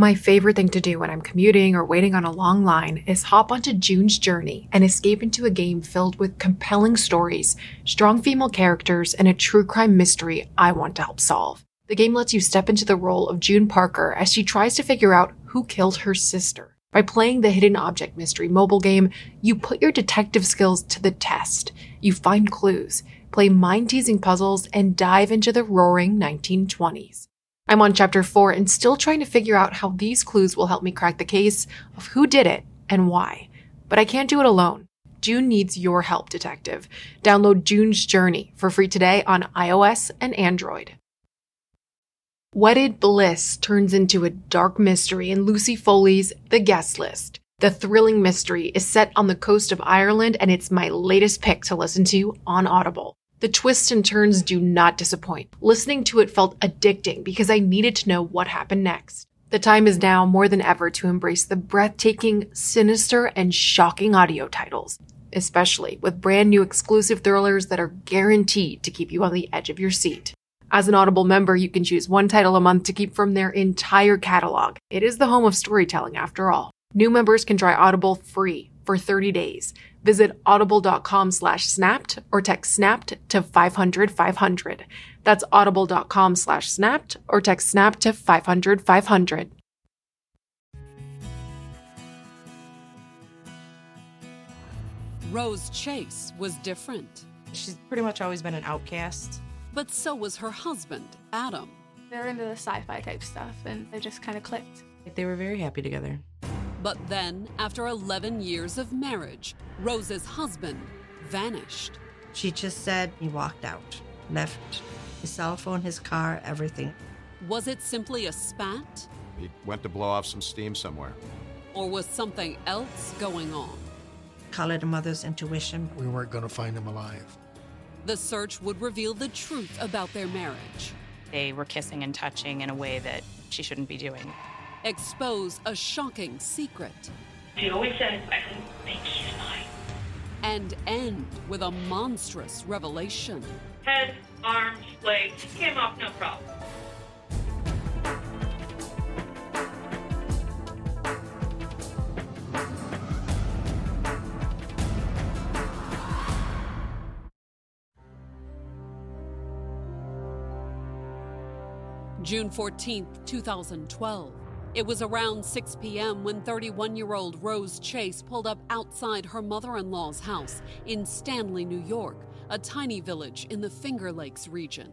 My favorite thing to do when I'm commuting or waiting on a long line is hop onto June's Journey and escape into a game filled with compelling stories, strong female characters, and a true crime mystery I want to help solve. The game lets you step into the role of June Parker as she tries to figure out who killed her sister. By playing the Hidden Object Mystery mobile game, you put your detective skills to the test. You find clues, play mind teasing puzzles, and dive into the roaring 1920s. I'm on chapter 4 and still trying to figure out how these clues will help me crack the case of who did it and why. But I can't do it alone. June needs your help, detective. Download June's Journey for free today on iOS and Android. Wedded Bliss turns into a dark mystery in Lucy Foley's The Guest List. The thrilling mystery is set on the coast of Ireland and it's my latest pick to listen to on Audible. The twists and turns do not disappoint. Listening to it felt addicting because I needed to know what happened next. The time is now more than ever to embrace the breathtaking, sinister, and shocking audio titles, especially with brand new exclusive thrillers that are guaranteed to keep you on the edge of your seat. As an Audible member, you can choose one title a month to keep from their entire catalog. It is the home of storytelling after all. New members can try Audible free for 30 days. Visit audible.com slash snapped or text snapped to 500 500. That's audible.com slash snapped or text snapped to 500 500. Rose Chase was different, She's pretty much always been an outcast. but so was her husband, Adam. They're into the sci-fi type stuff, and they just kind of clicked. They were very happy together. But then, after 11 years of marriage, Rose's husband vanished. She just said he walked out, left his cell phone, his car, everything. Was it simply a spat? He went to blow off some steam somewhere. Or was something else going on? Call it a mother's intuition. We weren't going to find him alive. The search would reveal the truth about their marriage, They were kissing and touching in a way that she shouldn't be doing. Expose a shocking secret, She always says, I can think she's mine. and end with a monstrous revelation. Head, arms, legs, came off no problem. June 14, 2012. It was around 6 p.m. when 31 year old Rose Chase pulled up outside her mother in law's house in Stanley, New York, a tiny village in the Finger Lakes region.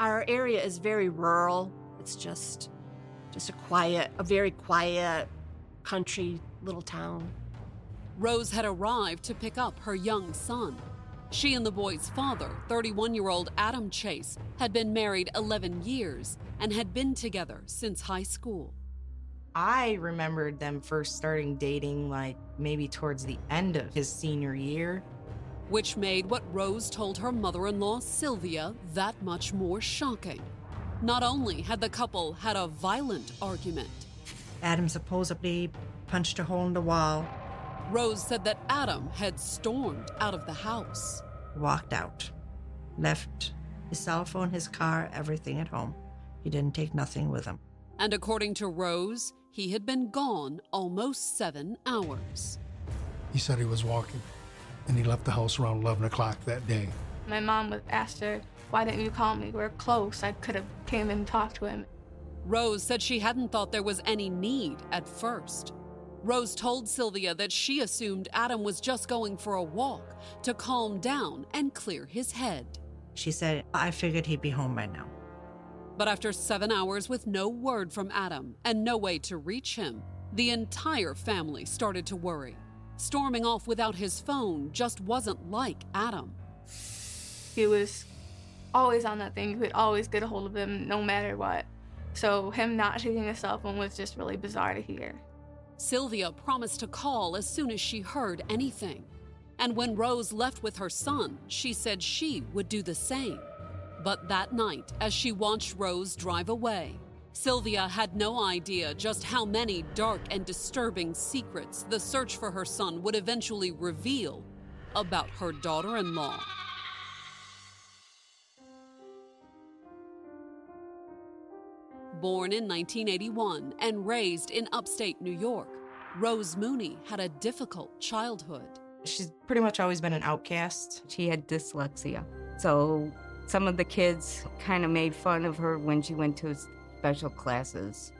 Our area is very rural. It's just just a quiet, a very quiet country little town. Rose had arrived to pick up her young son. She and the boy's father, 31 year old Adam Chase, had been married 11 years and had been together since high school. I remembered them first starting dating like maybe towards the end of his senior year. which made what Rose told her mother in law, Sylvia, that much more shocking. Not only had the couple had a violent argument, Adam supposedly punched a hole in the wall, Rose said that Adam had stormed out of the house. walked out, left his cell phone, his car, everything at home. He didn't take nothing with him. And according to Rose, he had been gone almost seven hours. He said he was walking, and he left the house around 11 o'clock that day. My mom was asked her, "Why didn't you call me? We're close. I could have came and talked to him." Rose said she hadn't thought there was any need at first. Rose told Sylvia that she assumed Adam was just going for a walk to calm down and clear his head. She said, I figured he'd be home by now. But after seven hours with no word from Adam and no way to reach him, the entire family started to worry. Storming off without his phone just wasn't like Adam. He was always on that thing. You could always get a hold of him no matter what. So him not taking his cell phone was just really bizarre to hear. Sylvia promised to call as soon as she heard anything. And when Rose left with her son, she said she would do the same. But that night, as she watched Rose drive away, Sylvia had no idea just how many dark and disturbing secrets the search for her son would eventually reveal about her daughter in law. Born in 1981 and raised in upstate New York, Rose Mooney had a difficult childhood. She's pretty much always been an outcast. She had dyslexia. So some of the kids kind of made fun of her when she went to special classes.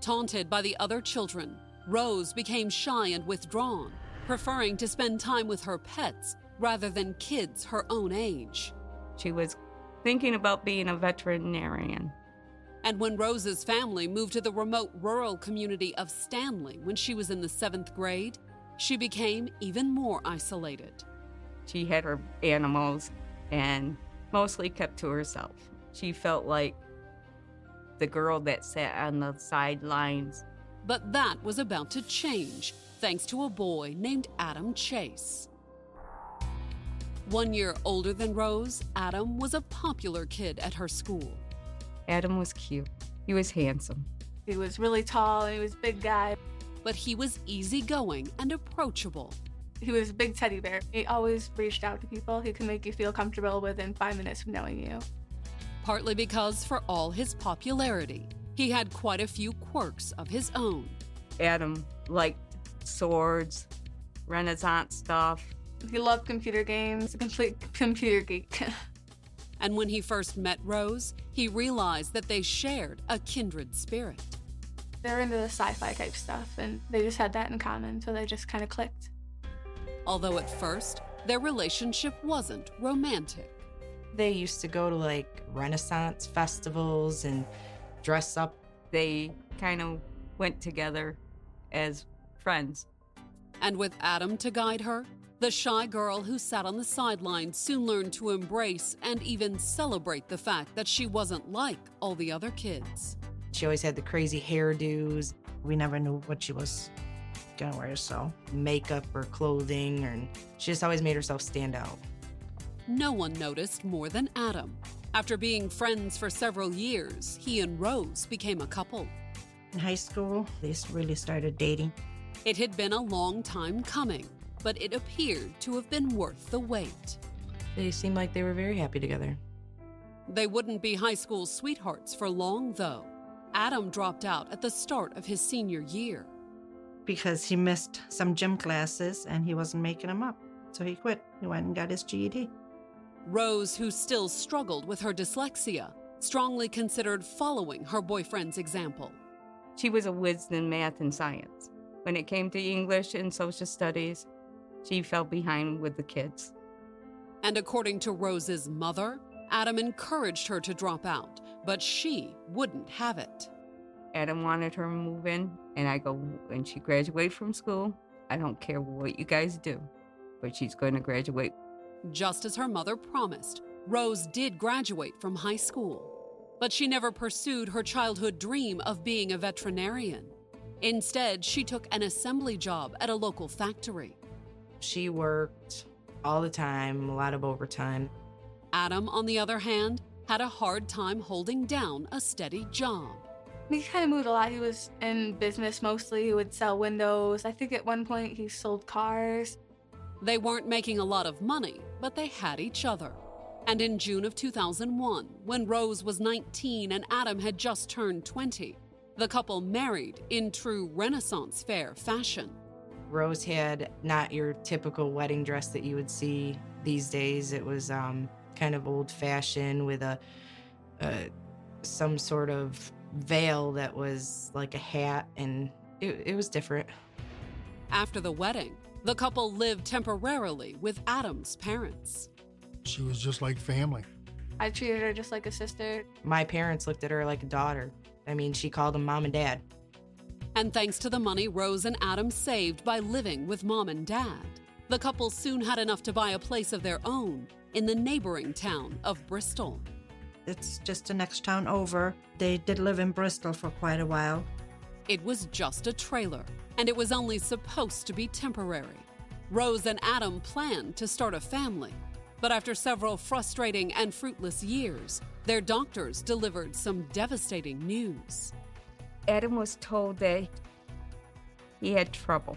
Taunted by the other children, Rose became shy and withdrawn, preferring to spend time with her pets rather than kids her own age. She was thinking about being a veterinarian. And when Rose's family moved to the remote rural community of Stanley when she was in the seventh grade, she became even more isolated. She had her animals and mostly kept to herself. She felt like the girl that sat on the sidelines. But that was about to change thanks to a boy named Adam Chase. One year older than Rose, Adam was a popular kid at her school. Adam was cute. He was handsome. He was really tall he was a big guy. But he was easygoing and approachable. He was a big teddy bear. He always reached out to people. He could make you feel comfortable within five minutes of knowing you. Partly because, for all his popularity, he had quite a few quirks of his own. Adam liked swords, Renaissance stuff. He loved computer games, a complete computer geek. and when he first met Rose, he realized that they shared a kindred spirit. They're into the sci fi type stuff, and they just had that in common, so they just kind of clicked. Although at first, their relationship wasn't romantic. They used to go to like Renaissance festivals and dress up. They kind of went together as friends. And with Adam to guide her, the shy girl who sat on the sidelines soon learned to embrace and even celebrate the fact that she wasn't like all the other kids. She always had the crazy hairdos. We never knew what she was gonna wear, so makeup or clothing, and she just always made herself stand out. No one noticed more than Adam. After being friends for several years, he and Rose became a couple. In high school, they really started dating. It had been a long time coming, but it appeared to have been worth the wait. They seemed like they were very happy together. They wouldn't be high school sweethearts for long, though. Adam dropped out at the start of his senior year. Because he missed some gym classes and he wasn't making them up. So he quit. He went and got his GED. Rose, who still struggled with her dyslexia, strongly considered following her boyfriend's example. She was a whiz in math and science. When it came to English and social studies, she fell behind with the kids. And according to Rose's mother, Adam encouraged her to drop out, but she wouldn't have it. Adam wanted her to move in, and I go, when she graduates from school, I don't care what you guys do, but she's going to graduate. Just as her mother promised, Rose did graduate from high school, but she never pursued her childhood dream of being a veterinarian. Instead, she took an assembly job at a local factory. She worked all the time, a lot of overtime. Adam, on the other hand, had a hard time holding down a steady job. He kind of moved a lot. He was in business mostly. He would sell windows. I think at one point he sold cars. They weren't making a lot of money, but they had each other. And in June of 2001, when Rose was 19 and Adam had just turned 20, the couple married in true Renaissance fair fashion. Rose had not your typical wedding dress that you would see these days. It was um, kind of old fashioned with a, a, some sort of veil that was like a hat, and it, it was different. After the wedding, the couple lived temporarily with Adam's parents. She was just like family. I treated her just like a sister. My parents looked at her like a daughter. I mean, she called them mom and dad. And thanks to the money Rose and Adam saved by living with mom and dad, the couple soon had enough to buy a place of their own in the neighboring town of Bristol. It's just the next town over. They did live in Bristol for quite a while. It was just a trailer, and it was only supposed to be temporary. Rose and Adam planned to start a family, but after several frustrating and fruitless years, their doctors delivered some devastating news. Adam was told that he had trouble.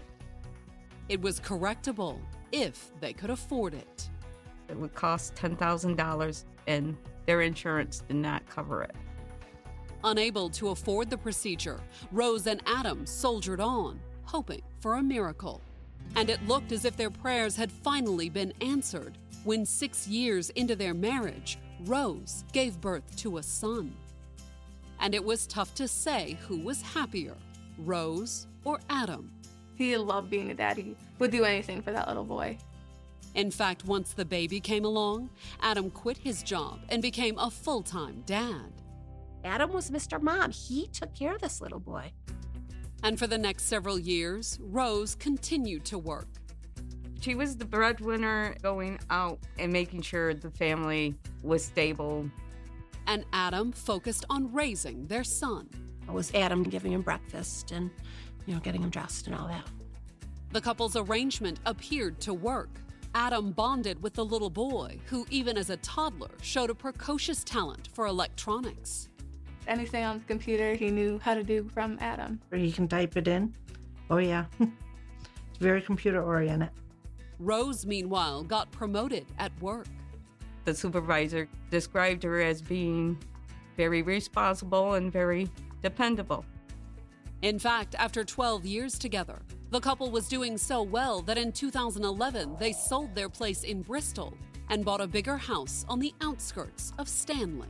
It was correctable if they could afford it. It would cost $10,000 and their insurance did not cover it. Unable to afford the procedure, Rose and Adam soldiered on, hoping for a miracle. And it looked as if their prayers had finally been answered when, six years into their marriage, Rose gave birth to a son. And it was tough to say who was happier, Rose or Adam. He loved being a daddy, would do anything for that little boy. In fact, once the baby came along, Adam quit his job and became a full time dad. Adam was Mr. Mom. He took care of this little boy. And for the next several years, Rose continued to work. She was the breadwinner going out and making sure the family was stable. And Adam focused on raising their son. It was Adam giving him breakfast and, you know, getting him dressed and all that. The couple's arrangement appeared to work. Adam bonded with the little boy, who, even as a toddler, showed a precocious talent for electronics. Anything on the computer he knew how to do from Adam. Or he can type it in. Oh, yeah. it's very computer oriented. Rose, meanwhile, got promoted at work. The supervisor described her as being very responsible and very dependable. In fact, after 12 years together, the couple was doing so well that in 2011 they sold their place in Bristol and bought a bigger house on the outskirts of Stanley.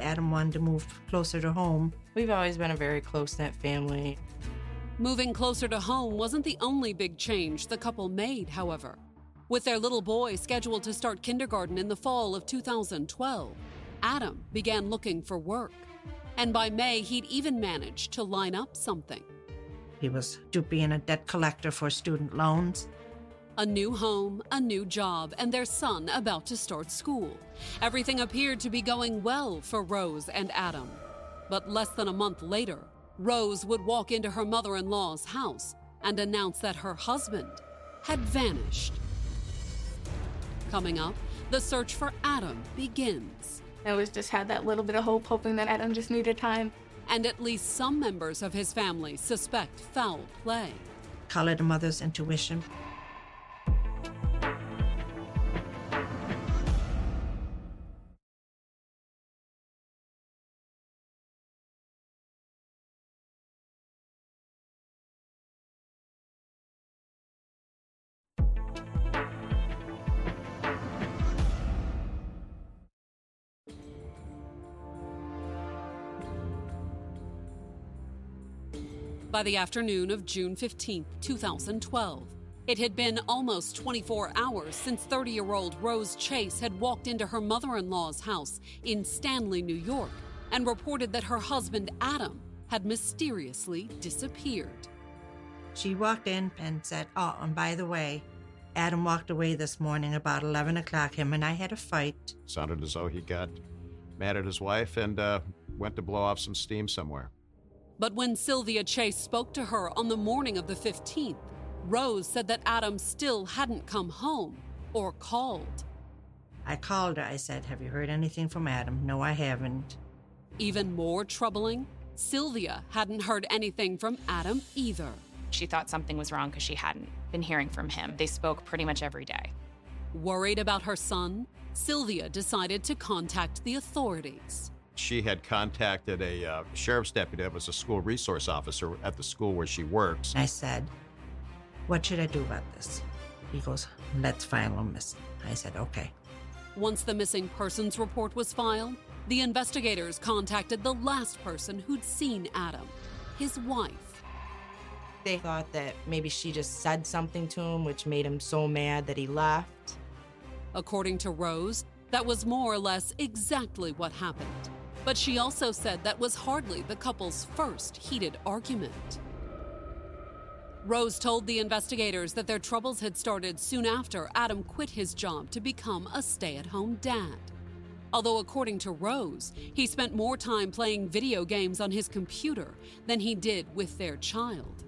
Adam wanted to move closer to home. We've always been a very close knit family. Moving closer to home wasn't the only big change the couple made, however. With their little boy scheduled to start kindergarten in the fall of 2012, Adam began looking for work. And by May, he'd even managed to line up something. He was to being a debt collector for student loans. A new home, a new job, and their son about to start school. Everything appeared to be going well for Rose and Adam. But less than a month later, Rose would walk into her mother in law's house and announce that her husband had vanished. Coming up, the search for Adam begins. I was just had that little bit of hope, hoping that Adam just needed time. And at least some members of his family suspect foul play. Call it a mother's intuition. By the afternoon of June 15, 2012, it had been almost 24 hours since 30 year old Rose Chase had walked into her mother in law's house in Stanley, New York, and reported that her husband, Adam, had mysteriously disappeared. She walked in and said, Oh, and by the way, Adam walked away this morning about 11 o'clock. Him and I had a fight. Sounded as though he got mad at his wife and uh, went to blow off some steam somewhere. But when Sylvia Chase spoke to her on the morning of the 15th, Rose said that Adam still hadn't come home or called. I called her. I said, Have you heard anything from Adam? No, I haven't. Even more troubling, Sylvia hadn't heard anything from Adam either. She thought something was wrong because she hadn't been hearing from him. They spoke pretty much every day. Worried about her son, Sylvia decided to contact the authorities. She had contacted a uh, sheriff's deputy that was a school resource officer at the school where she works. I said, What should I do about this? He goes, Let's file a missing. I said, Okay. Once the missing persons report was filed, the investigators contacted the last person who'd seen Adam, his wife. They thought that maybe she just said something to him, which made him so mad that he left. According to Rose, that was more or less exactly what happened. But she also said that was hardly the couple's first heated argument. Rose told the investigators that their troubles had started soon after Adam quit his job to become a stay at home dad. Although, according to Rose, he spent more time playing video games on his computer than he did with their child.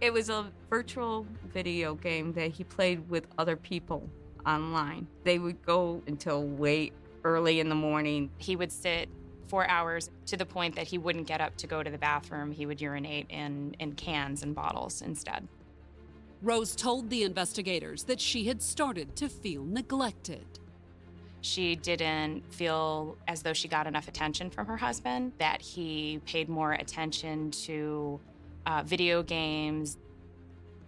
It was a virtual video game that he played with other people online. They would go until way early in the morning. He would sit four hours to the point that he wouldn't get up to go to the bathroom. He would urinate in, in cans and bottles instead. Rose told the investigators that she had started to feel neglected. She didn't feel as though she got enough attention from her husband, that he paid more attention to uh, video games.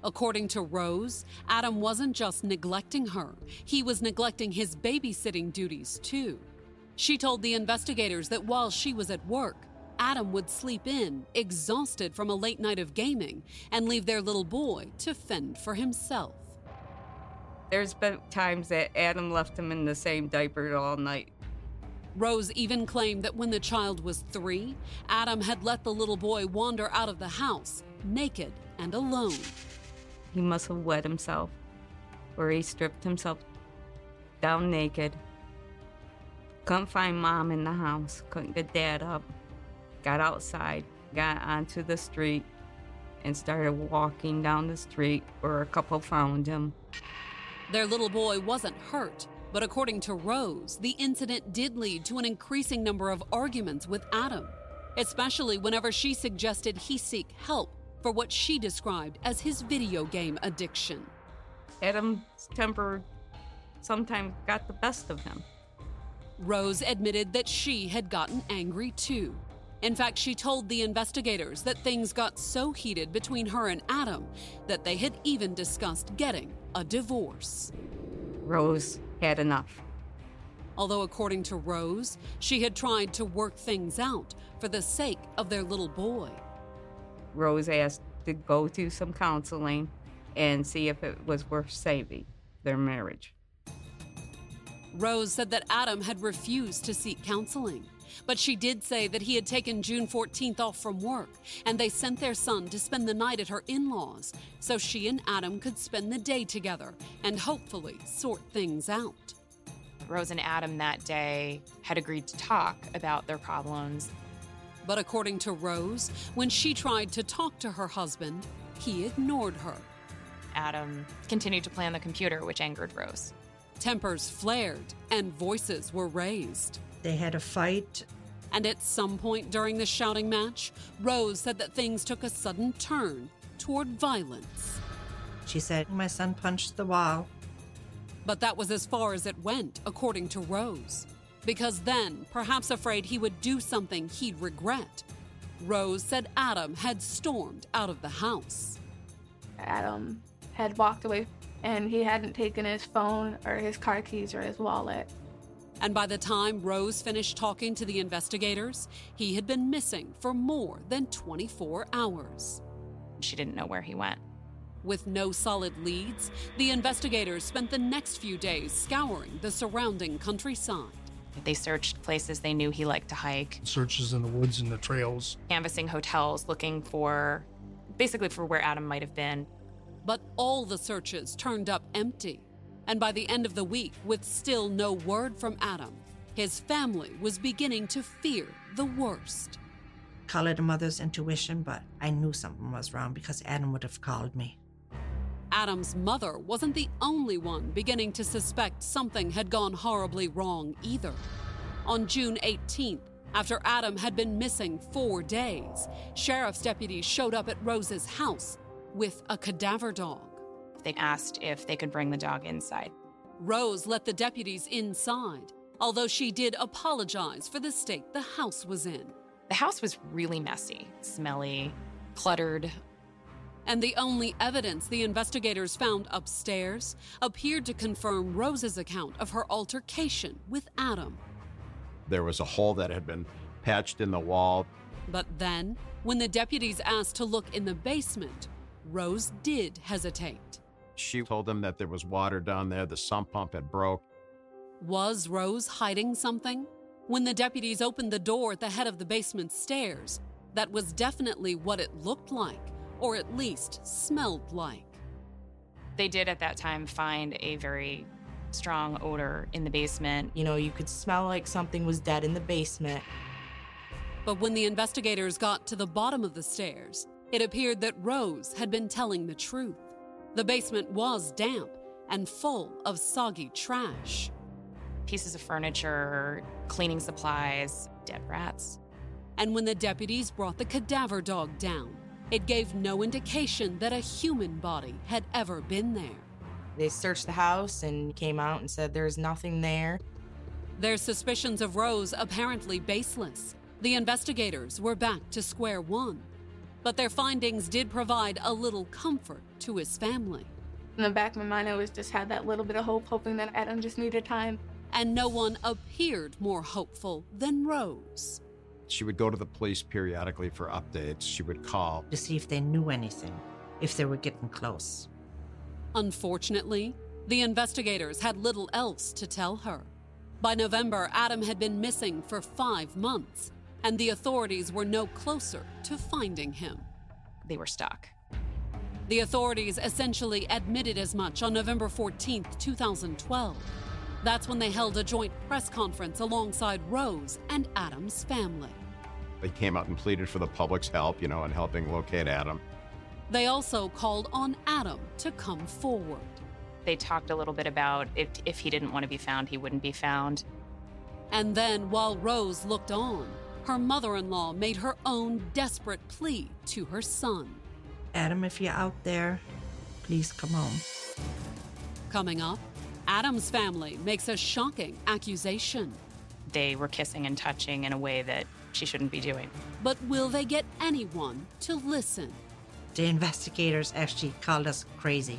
According to Rose, Adam wasn't just neglecting her, he was neglecting his babysitting duties too. She told the investigators that while she was at work, Adam would sleep in, exhausted from a late night of gaming, and leave their little boy to fend for himself. There's been times that Adam left him in the same diaper all night. Rose even claimed that when the child was three, Adam had let the little boy wander out of the house, naked and alone. He must have wet himself, or he stripped himself down naked. Couldn't find mom in the house, couldn't get dad up. Got outside, got onto the street, and started walking down the street where a couple found him. Their little boy wasn't hurt, but according to Rose, the incident did lead to an increasing number of arguments with Adam, especially whenever she suggested he seek help for what she described as his video game addiction. Adam's temper sometimes got the best of him. Rose admitted that she had gotten angry too. In fact, she told the investigators that things got so heated between her and Adam that they had even discussed getting a divorce. Rose had enough. Although, according to Rose, she had tried to work things out for the sake of their little boy. Rose asked to go to some counseling and see if it was worth saving their marriage. Rose said that Adam had refused to seek counseling, but she did say that he had taken June 14th off from work and they sent their son to spend the night at her in laws so she and Adam could spend the day together and hopefully sort things out. Rose and Adam that day had agreed to talk about their problems. But according to Rose, when she tried to talk to her husband, he ignored her. Adam continued to play on the computer, which angered Rose. Tempers flared and voices were raised. They had a fight. And at some point during the shouting match, Rose said that things took a sudden turn toward violence. She said, My son punched the wall. But that was as far as it went, according to Rose. Because then, perhaps afraid he would do something he'd regret, Rose said Adam had stormed out of the house. Adam had walked away and he hadn't taken his phone or his car keys or his wallet. And by the time Rose finished talking to the investigators, he had been missing for more than 24 hours. She didn't know where he went. With no solid leads, the investigators spent the next few days scouring the surrounding countryside. They searched places they knew he liked to hike, Searches in the woods and the trails. canvassing hotels, looking for basically for where Adam might have been. But all the searches turned up empty. And by the end of the week, with still no word from Adam, his family was beginning to fear the worst. Call it a mother's intuition, but I knew something was wrong because Adam would have called me. Adam's mother wasn't the only one beginning to suspect something had gone horribly wrong either. On June 18th, after Adam had been missing four days, sheriff's deputies showed up at Rose's house with a cadaver dog. They asked if they could bring the dog inside. Rose let the deputies inside, although she did apologize for the state the house was in. The house was really messy, smelly, cluttered. And the only evidence the investigators found upstairs appeared to confirm Rose's account of her altercation with Adam. There was a hole that had been patched in the wall. But then, when the deputies asked to look in the basement, Rose did hesitate. She told them that there was water down there, the sump pump had broke. Was Rose hiding something? When the deputies opened the door at the head of the basement stairs, that was definitely what it looked like, or at least smelled like. They did at that time find a very strong odor in the basement. You know, you could smell like something was dead in the basement. But when the investigators got to the bottom of the stairs, it appeared that Rose had been telling the truth. The basement was damp and full of soggy trash. Pieces of furniture, cleaning supplies, dead rats. And when the deputies brought the cadaver dog down, it gave no indication that a human body had ever been there. They searched the house and came out and said there's nothing there. Their suspicions of Rose apparently baseless. The investigators were back to square one. But their findings did provide a little comfort to his family. In the back of my mind, I always just had that little bit of hope, hoping that Adam just needed time. And no one appeared more hopeful than Rose. She would go to the police periodically for updates. She would call. to see if they knew anything, if they were getting close. Unfortunately, the investigators had little else to tell her. By November, Adam had been missing for five months, and the authorities were no closer to finding him. They were stuck. The authorities essentially admitted as much on November 14, 2012. That's when they held a joint press conference alongside Rose and Adam's family. They came out and pleaded for the public's help, you know, in helping locate Adam. They also called on Adam to come forward. They talked a little bit about if, if he didn't want to be found, he wouldn't be found. And then, while Rose looked on, her mother in law made her own desperate plea to her son. Adam, if you're out there, please come home. Coming up, Adam's family makes a shocking accusation. They were kissing and touching in a way that she shouldn't be doing. But will they get anyone to listen? The investigators actually called us crazy.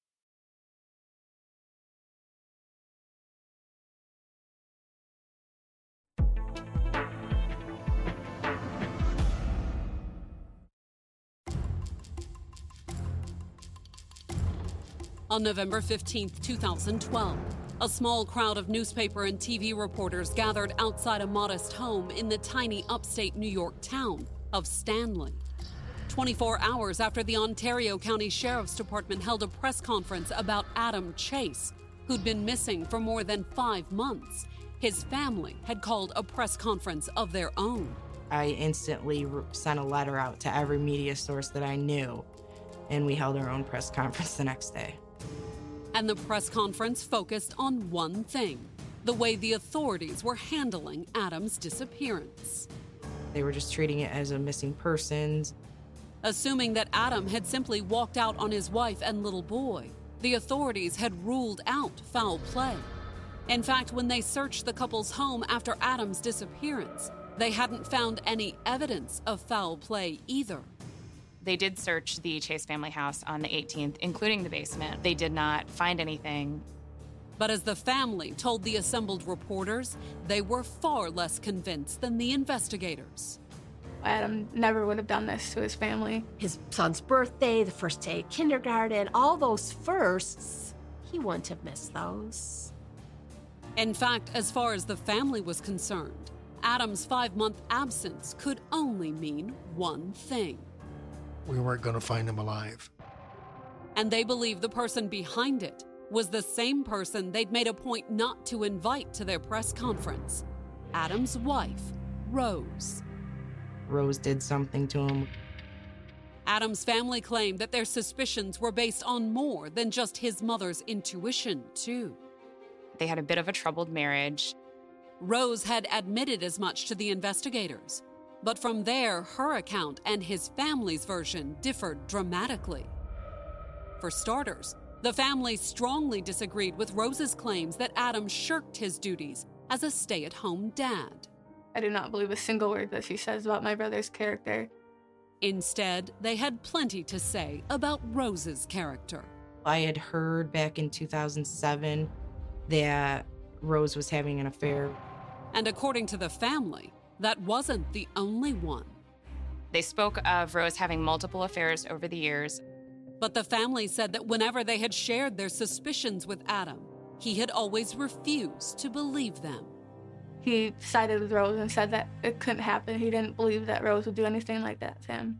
On November 15, 2012, a small crowd of newspaper and TV reporters gathered outside a modest home in the tiny upstate New York town of Stanley. 24 hours after the Ontario County Sheriff's Department held a press conference about Adam Chase, who'd been missing for more than five months, his family had called a press conference of their own. I instantly sent a letter out to every media source that I knew, and we held our own press conference the next day. And the press conference focused on one thing the way the authorities were handling Adam's disappearance. They were just treating it as a missing persons. Assuming that Adam had simply walked out on his wife and little boy, the authorities had ruled out foul play. In fact, when they searched the couple's home after Adam's disappearance, they hadn't found any evidence of foul play either. They did search the Chase family house on the 18th, including the basement. They did not find anything. But as the family told the assembled reporters, they were far less convinced than the investigators. Adam never would have done this to his family. His son's birthday, the first day of kindergarten, all those firsts, he wouldn't have missed those. In fact, as far as the family was concerned, Adam's five month absence could only mean one thing. We weren't going to find him alive. And they believe the person behind it was the same person they'd made a point not to invite to their press conference Adam's wife, Rose. Rose did something to him. Adam's family claimed that their suspicions were based on more than just his mother's intuition, too. They had a bit of a troubled marriage. Rose had admitted as much to the investigators, but from there, her account and his family's version differed dramatically. For starters, the family strongly disagreed with Rose's claims that Adam shirked his duties as a stay at home dad. I do not believe a single word that she says about my brother's character. Instead, they had plenty to say about Rose's character. I had heard back in 2007 that Rose was having an affair. And according to the family, that wasn't the only one. They spoke of Rose having multiple affairs over the years. But the family said that whenever they had shared their suspicions with Adam, he had always refused to believe them. He sided with Rose and said that it couldn't happen. He didn't believe that Rose would do anything like that to him.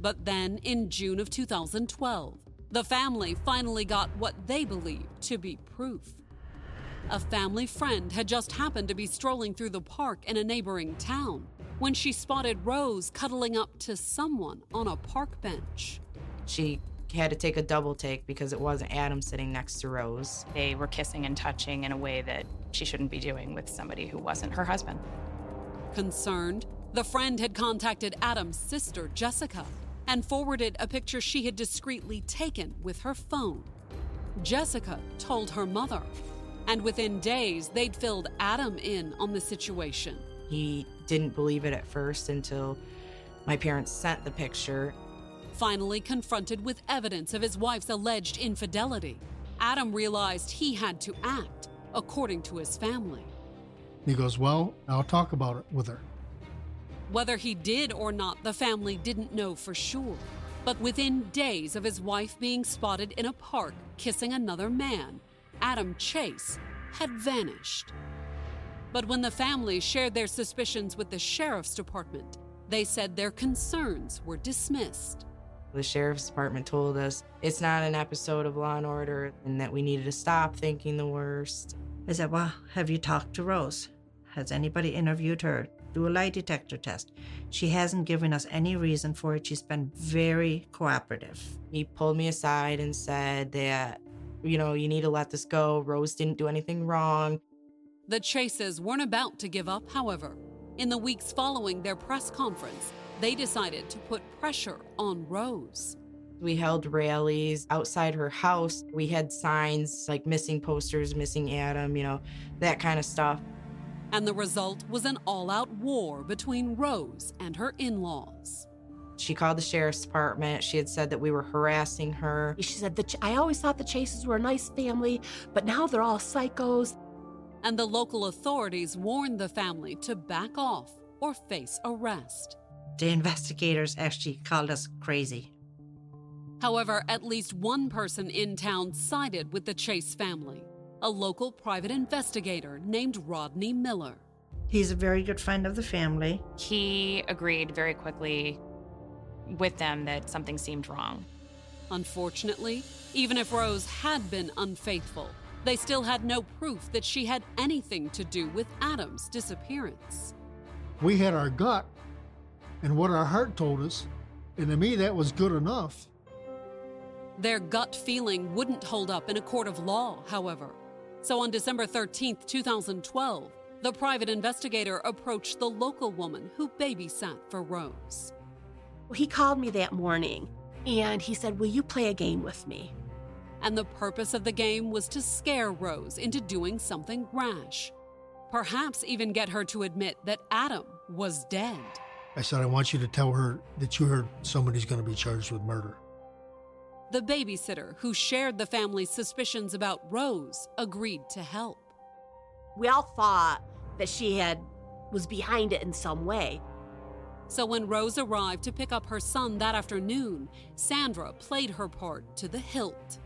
But then, in June of 2012, the family finally got what they believed to be proof. A family friend had just happened to be strolling through the park in a neighboring town when she spotted Rose cuddling up to someone on a park bench. She had to take a double take because it wasn't Adam sitting next to Rose. They were kissing and touching in a way that she shouldn't be doing with somebody who wasn't her husband. Concerned, the friend had contacted Adam's sister, Jessica, and forwarded a picture she had discreetly taken with her phone. Jessica told her mother, and within days, they'd filled Adam in on the situation. He didn't believe it at first until my parents sent the picture. Finally, confronted with evidence of his wife's alleged infidelity, Adam realized he had to act according to his family. He goes, Well, I'll talk about it with her. Whether he did or not, the family didn't know for sure. But within days of his wife being spotted in a park kissing another man, Adam Chase had vanished. But when the family shared their suspicions with the sheriff's department, they said their concerns were dismissed. The sheriff's department told us it's not an episode of Law and Order and that we needed to stop thinking the worst. I said, Well, have you talked to Rose? Has anybody interviewed her? Do a lie detector test. She hasn't given us any reason for it. She's been very cooperative. He pulled me aside and said that, you know, you need to let this go. Rose didn't do anything wrong. The Chases weren't about to give up, however. In the weeks following their press conference, they decided to put pressure on Rose. We held rallies outside her house. We had signs like missing posters, missing Adam, you know, that kind of stuff. And the result was an all out war between Rose and her in laws. She called the sheriff's department. She had said that we were harassing her. She said that I always thought the Chases were a nice family, but now they're all psychos. And the local authorities warned the family to back off or face arrest. The investigators actually called us crazy. However, at least one person in town sided with the Chase family a local private investigator named Rodney Miller. He's a very good friend of the family. He agreed very quickly with them that something seemed wrong. Unfortunately, even if Rose had been unfaithful, they still had no proof that she had anything to do with Adam's disappearance. We had our gut and what our heart told us, and to me, that was good enough. Their gut feeling wouldn't hold up in a court of law, however. So on December 13th, 2012, the private investigator approached the local woman who babysat for Rose. He called me that morning and he said, Will you play a game with me? And the purpose of the game was to scare Rose into doing something rash. Perhaps even get her to admit that Adam was dead. I said, I want you to tell her that you heard somebody's going to be charged with murder. The babysitter who shared the family's suspicions about Rose agreed to help. We all thought that she had was behind it in some way. So when Rose arrived to pick up her son that afternoon, Sandra played her part to the hilt.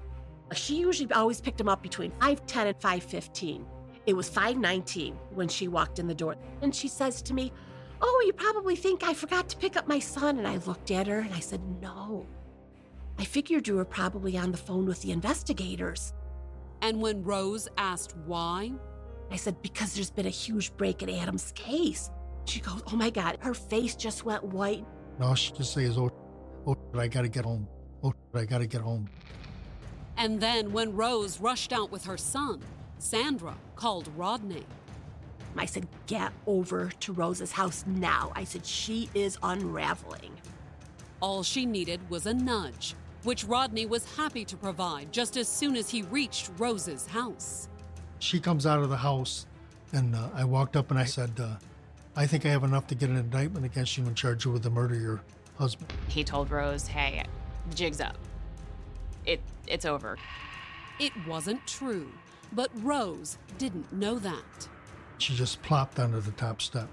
She usually always picked him up between 5:10 and 5:15. It was 5:19 when she walked in the door, and she says to me, "Oh, you probably think I forgot to pick up my son." And I looked at her and I said, "No. I figured you were probably on the phone with the investigators." And when Rose asked why, I said, "Because there's been a huge break in Adam's case. She goes, Oh my God, her face just went white. And all she just says, "Oh, oh, I gotta get home. Oh, I gotta get home." And then, when Rose rushed out with her son, Sandra called Rodney. I said, Get over to Rose's house now. I said, She is unraveling. All she needed was a nudge, which Rodney was happy to provide just as soon as he reached Rose's house. She comes out of the house, and uh, I walked up and I said, uh, "I think I have enough to get an indictment against you and charge you with the murder of your husband." He told Rose, hey, the jig's up. It, it's over. It wasn't true, but Rose didn't know that. She just plopped onto the top step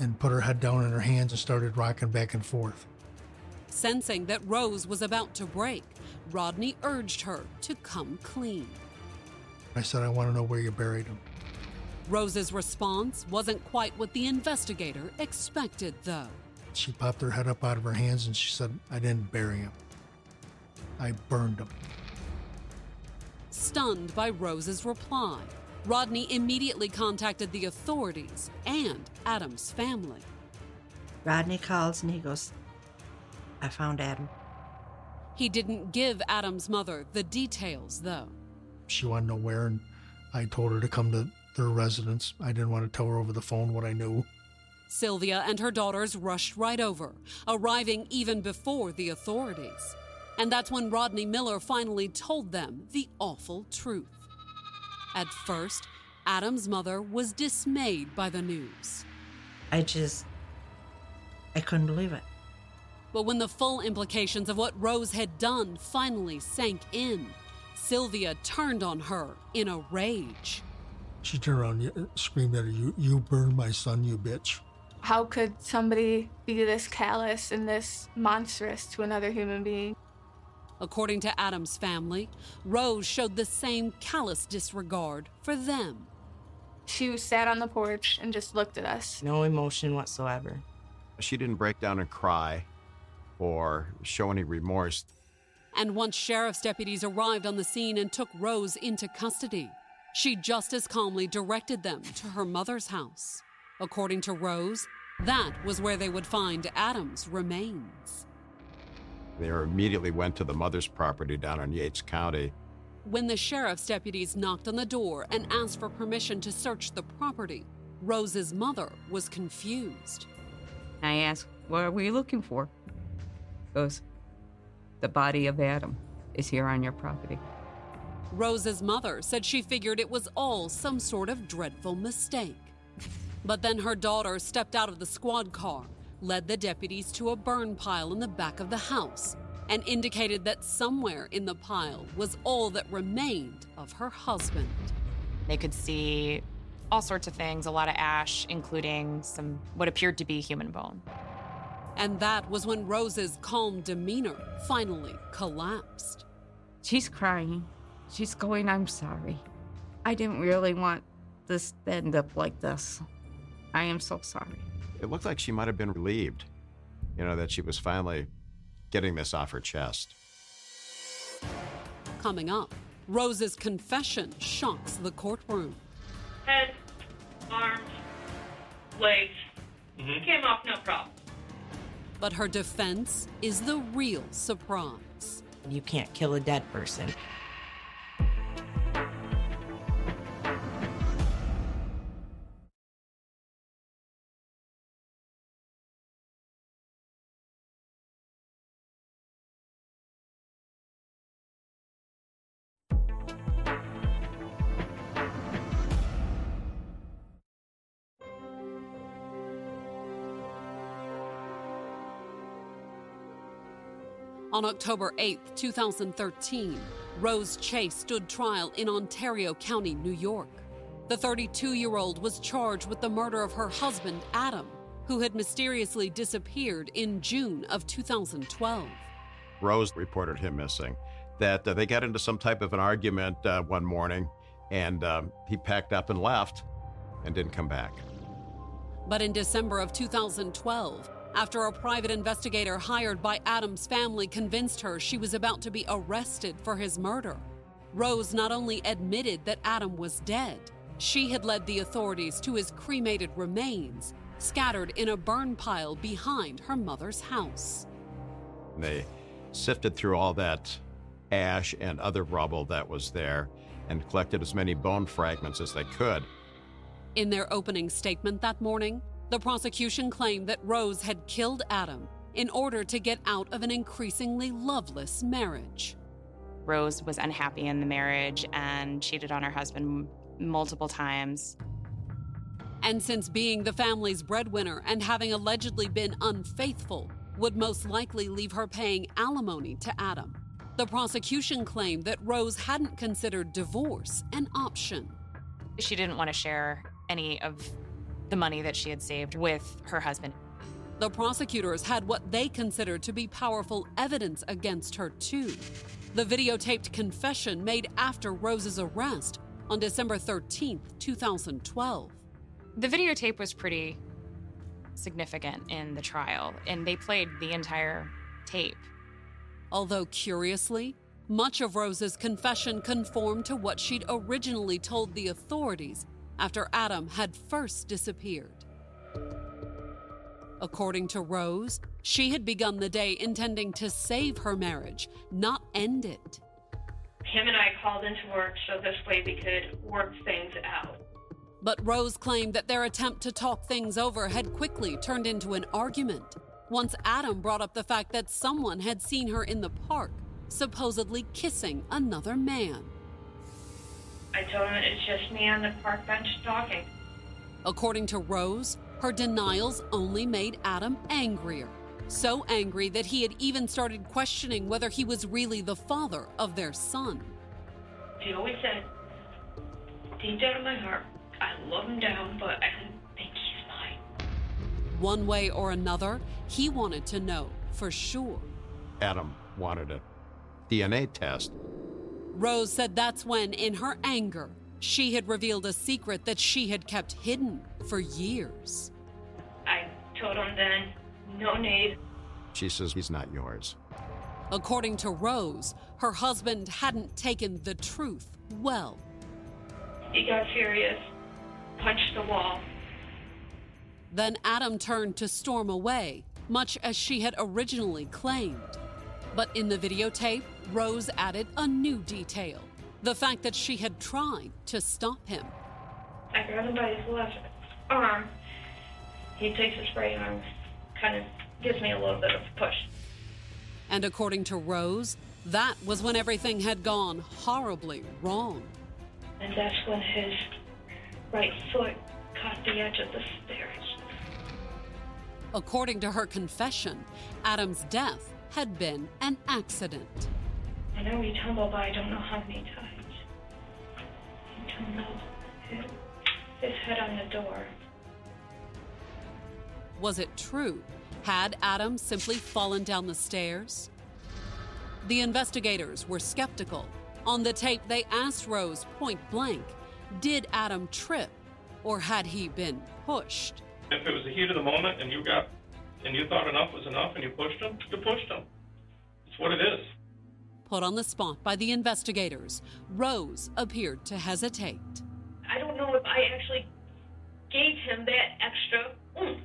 and put her head down in her hands and started rocking back and forth. Sensing that Rose was about to break, Rodney urged her to come clean. I said, I want to know where you buried him. Rose's response wasn't quite what the investigator expected, though. She popped her head up out of her hands and she said, I didn't bury him. I burned him. Stunned by Rose's reply, Rodney immediately contacted the authorities and Adam's family. Rodney calls and he goes, I found Adam. He didn't give Adam's mother the details, though. She wanted to know where, and I told her to come to their residence. I didn't want to tell her over the phone what I knew. Sylvia and her daughters rushed right over, arriving even before the authorities. And that's when Rodney Miller finally told them the awful truth. At first, Adam's mother was dismayed by the news. I just, I couldn't believe it. But when the full implications of what Rose had done finally sank in, Sylvia turned on her in a rage. She turned around and uh, screamed at her, you, you burned my son, you bitch. How could somebody be this callous and this monstrous to another human being? According to Adam's family, Rose showed the same callous disregard for them. She sat on the porch and just looked at us. No emotion whatsoever. She didn't break down and cry or show any remorse. And once sheriff's deputies arrived on the scene and took Rose into custody, she just as calmly directed them to her mother's house. According to Rose, that was where they would find Adam's remains. They immediately went to the mother's property down in Yates County. When the sheriff's deputies knocked on the door and asked for permission to search the property, Rose's mother was confused. I asked, What are we looking for? Goes, The body of Adam is here on your property. Rose's mother said she figured it was all some sort of dreadful mistake. But then her daughter stepped out of the squad car, led the deputies to a burn pile in the back of the house, and indicated that somewhere in the pile was all that remained of her husband. They could see all sorts of things, a lot of ash, including some what appeared to be human bone. And that was when Rose's calm demeanor finally collapsed. She's crying. She's going, I'm sorry. I didn't really want this to end up like this. I am so sorry. It looked like she might have been relieved, you know, that she was finally getting this off her chest. Coming up, Rose's confession shocks the courtroom. Head, arms, legs. Mm-hmm. Came off no problem. But her defense is the real surprise. You can't kill a dead person. October 8, 2013, Rose Chase stood trial in Ontario County, New York. The 32 year old was charged with the murder of her husband, Adam, who had mysteriously disappeared in June of 2012. Rose reported him missing, that uh, they got into some type of an argument uh, one morning, and um, he packed up and left and didn't come back. But in December of 2012, after a private investigator hired by Adam's family convinced her she was about to be arrested for his murder, Rose not only admitted that Adam was dead, she had led the authorities to his cremated remains scattered in a burn pile behind her mother's house. They sifted through all that ash and other rubble that was there and collected as many bone fragments as they could. In their opening statement that morning, the prosecution claimed that Rose had killed Adam in order to get out of an increasingly loveless marriage. Rose was unhappy in the marriage and cheated on her husband multiple times. And since being the family's breadwinner and having allegedly been unfaithful would most likely leave her paying alimony to Adam, the prosecution claimed that Rose hadn't considered divorce an option. She didn't want to share any of the money that she had saved with her husband. The prosecutors had what they considered to be powerful evidence against her, too. The videotaped confession made after Rose's arrest on December 13, 2012. The videotape was pretty significant in the trial, and they played the entire tape. Although curiously, much of Rose's confession conformed to what she'd originally told the authorities after Adam had first disappeared. According to Rose, she had begun the day intending to save her marriage, not end it. Him and I called into work so this way we could work things out. But Rose claimed that their attempt to talk things over had quickly turned into an argument once Adam brought up the fact that someone had seen her in the park, supposedly kissing another man. I told him it's just me on the park bench talking. According to Rose, her denials only made Adam angrier. So angry that he had even started questioning whether he was really the father of their son. He always said, deep down in my heart, I love him down, but I don't think he's mine. One way or another, he wanted to know for sure. Adam wanted a DNA test. Rose said that's when, in her anger, she had revealed a secret that she had kept hidden for years. I told him then, no need. She says he's not yours. According to Rose, her husband hadn't taken the truth well. He got furious, punched the wall. Then Adam turned to storm away, much as she had originally claimed. But in the videotape, Rose added a new detail the fact that she had tried to stop him. I grabbed him by his left arm. He takes his right arm, kind of gives me a little bit of a push. And according to Rose, that was when everything had gone horribly wrong. And that's when his right foot caught the edge of the stairs. According to her confession, Adam's death had been an accident. I know he tumbled, but I don't know how many times. He tumbled, hit his head on the door. Was it true? Had Adam simply fallen down the stairs? The investigators were skeptical. On the tape, they asked Rose point blank Did Adam trip, or had he been pushed? If it was the heat of the moment and you got and you thought enough was enough and you pushed him, you pushed him. It's what it is. Put on the spot by the investigators, Rose appeared to hesitate. I don't know if I actually gave him that extra oomph.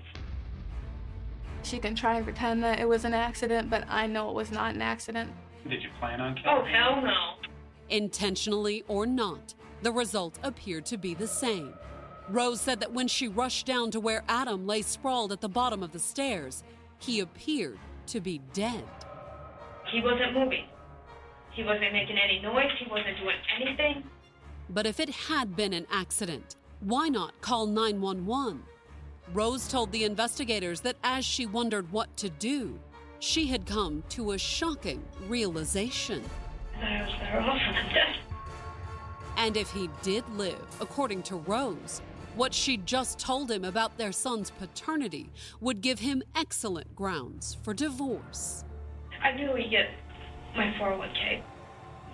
She can try and pretend that it was an accident, but I know it was not an accident. Did you plan on killing Oh, hell no. Intentionally or not, the result appeared to be the same. Rose said that when she rushed down to where Adam lay sprawled at the bottom of the stairs, he appeared to be dead. He wasn't moving. He wasn't making any noise. He wasn't doing anything. But if it had been an accident, why not call 911? Rose told the investigators that as she wondered what to do, she had come to a shocking realization. I was better off than dead. And if he did live, according to Rose, what she'd just told him about their son's paternity would give him excellent grounds for divorce. I knew he'd get my 401k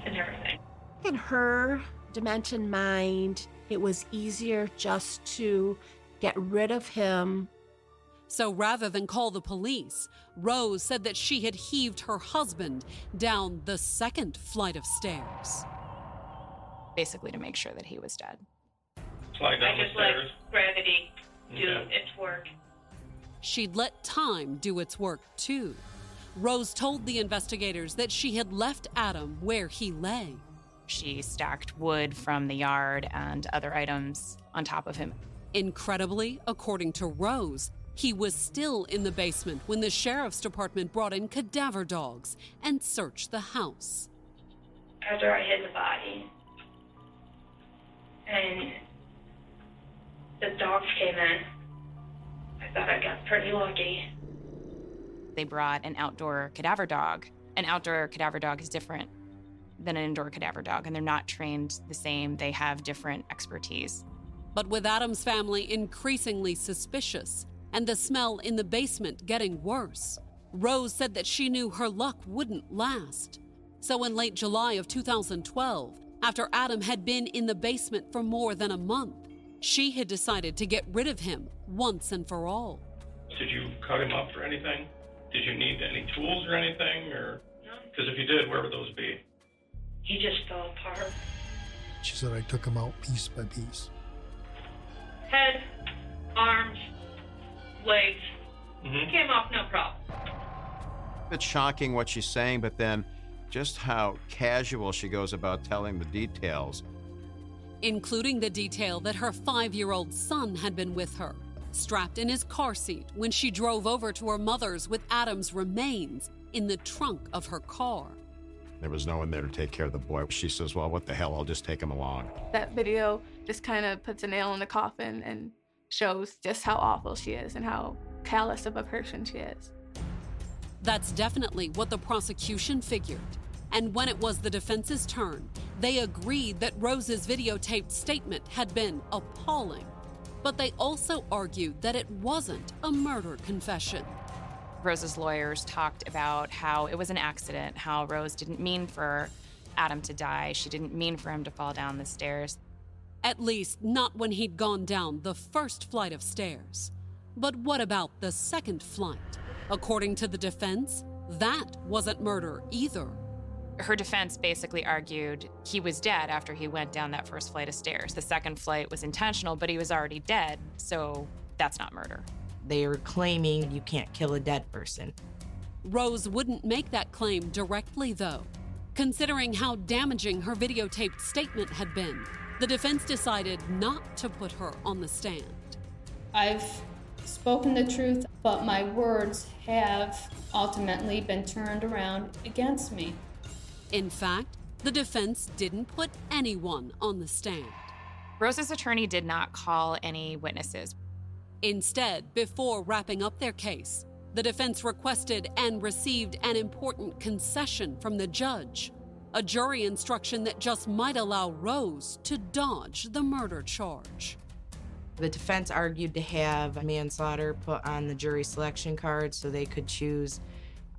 and everything. In her dimension mind, it was easier just to get rid of him. So rather than call the police, Rose said that she had heaved her husband down the second flight of stairs. Basically, to make sure that he was dead. Slide down I the just let stairs. gravity do Okay. its work. she'd let time do its work too. Rose told the investigators that she had left Adam where he lay. She stacked wood from the yard and other items on top of him. Incredibly, according to Rose, he was still in the basement when the sheriff's department brought in cadaver dogs and searched the house. After I hid the body, and the dogs came in, I thought I got pretty lucky. They brought an outdoor cadaver dog. An outdoor cadaver dog is different than an indoor cadaver dog, and they're not trained the same. They have different expertise. But with Adam's family increasingly suspicious and the smell in the basement getting worse, Rose said that she knew her luck wouldn't last. So in late July of 2012, after Adam had been in the basement for more than a month, she had decided to get rid of him once and for all. Did you cut him up for anything? Did you need any tools or anything? Or because if you did, where would those be? He just fell apart. She said I took him out piece by piece. Head, arms, legs. Mhm. Came off no problem. It's shocking what she's saying, but then just how casual she goes about telling the details. Including the detail that her five year old son had been with her, strapped in his car seat when she drove over to her mother's with Adam's remains in the trunk of her car. There was no one there to take care of the boy. She says, Well, what the hell? I'll just take him along. That video just kind of puts a nail in the coffin and shows just how awful she is and how callous of a person she is. That's definitely what the prosecution figured. And when it was the defense's turn, they agreed that Rose's videotaped statement had been appalling. But they also argued that it wasn't a murder confession. Rose's lawyers talked about how it was an accident, how Rose didn't mean for Adam to die. She didn't mean for him to fall down the stairs. At least, not when he'd gone down the first flight of stairs. But what about the second flight? According to the defense, that wasn't murder either. Her defense basically argued he was dead after he went down that first flight of stairs. The second flight was intentional, but he was already dead, so that's not murder. They are claiming you can't kill a dead person. Rose wouldn't make that claim directly, though. Considering how damaging her videotaped statement had been, the defense decided not to put her on the stand. I've spoken the truth, but my words have ultimately been turned around against me. In fact, the defense didn't put anyone on the stand. Rose's attorney did not call any witnesses. Instead, before wrapping up their case, the defense requested and received an important concession from the judge a jury instruction that just might allow Rose to dodge the murder charge. The defense argued to have manslaughter put on the jury selection card so they could choose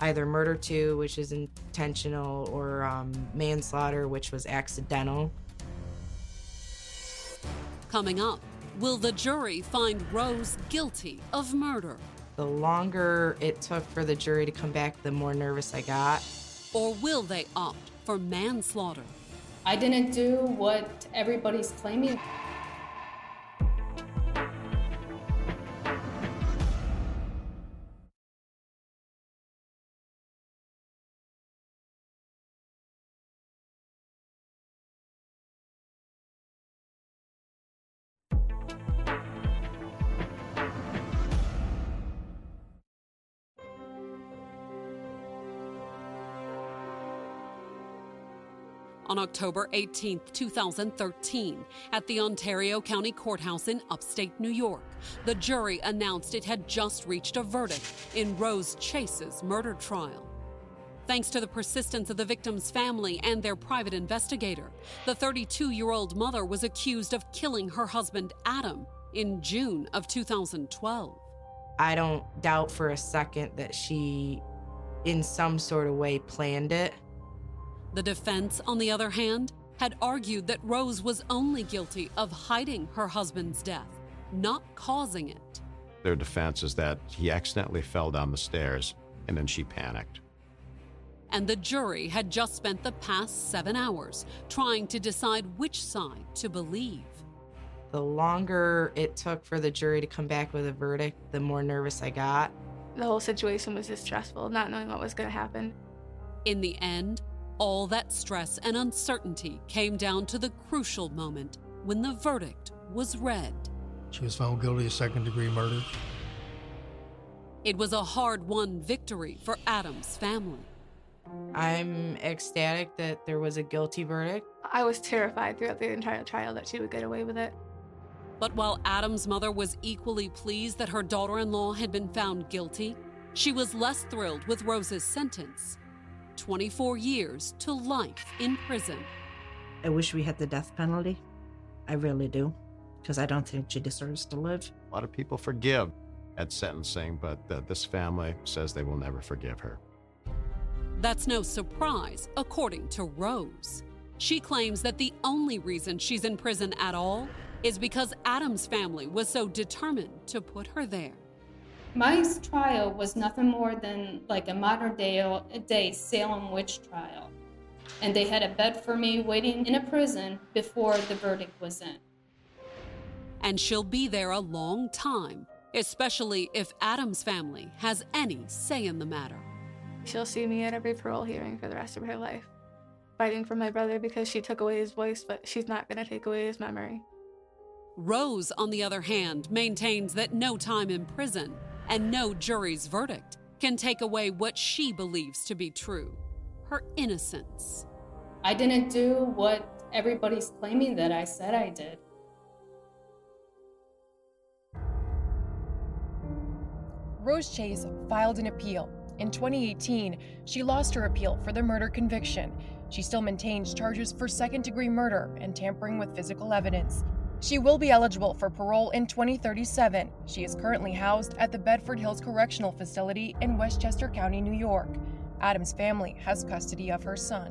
either murder two, which is intentional, or um, manslaughter, which was accidental. Coming up, will the jury find Rose guilty of murder? The longer it took for the jury to come back, the more nervous I got. Or will they opt for manslaughter? I didn't do what everybody's claiming. On October 18, 2013, at the Ontario County Courthouse in upstate New York. The jury announced it had just reached a verdict in Rose Chase's murder trial. Thanks to the persistence of the victim's family and their private investigator, the 32 year old mother was accused of killing her husband, Adam, in June of 2012. I don't doubt for a second that she, in some sort of way, planned it. The defense, on the other hand, had argued that Rose was only guilty of hiding her husband's death, not causing it. Their defense is that he accidentally fell down the stairs and then she panicked. And the jury had just spent the past seven hours trying to decide which side to believe. The longer it took for the jury to come back with a verdict, the more nervous I got. The whole situation was just stressful, not knowing what was going to happen. In the end, all that stress and uncertainty came down to the crucial moment when the verdict was read. She was found guilty of second degree murder. It was a hard won victory for Adam's family. I'm ecstatic that there was a guilty verdict. I was terrified throughout the entire trial that she would get away with it. But while Adam's mother was equally pleased that her daughter in law had been found guilty, she was less thrilled with Rose's sentence 24 years to life in prison. I wish we had the death penalty. I really do, because I don't think she deserves to live. A lot of people forgive at sentencing, but uh, this family says they will never forgive her. That's no surprise, according to Rose. She claims that the only reason she's in prison at all is because Adam's family was so determined to put her there. My trial was nothing more than like a modern day, day Salem witch trial. And they had a bed for me waiting in a prison before the verdict was in. And she'll be there a long time, especially if Adam's family has any say in the matter. She'll see me at every parole hearing for the rest of her life, fighting for my brother because she took away his voice, but she's not going to take away his memory. Rose, on the other hand, maintains that no time in prison and no jury's verdict can take away what she believes to be true her innocence. I didn't do what everybody's claiming that I said I did. Rose Chase filed an appeal. In 2018, she lost her appeal for the murder conviction. She still maintains charges for second degree murder and tampering with physical evidence. She will be eligible for parole in 2037. She is currently housed at the Bedford Hills Correctional Facility in Westchester County, New York. Adam's family has custody of her son.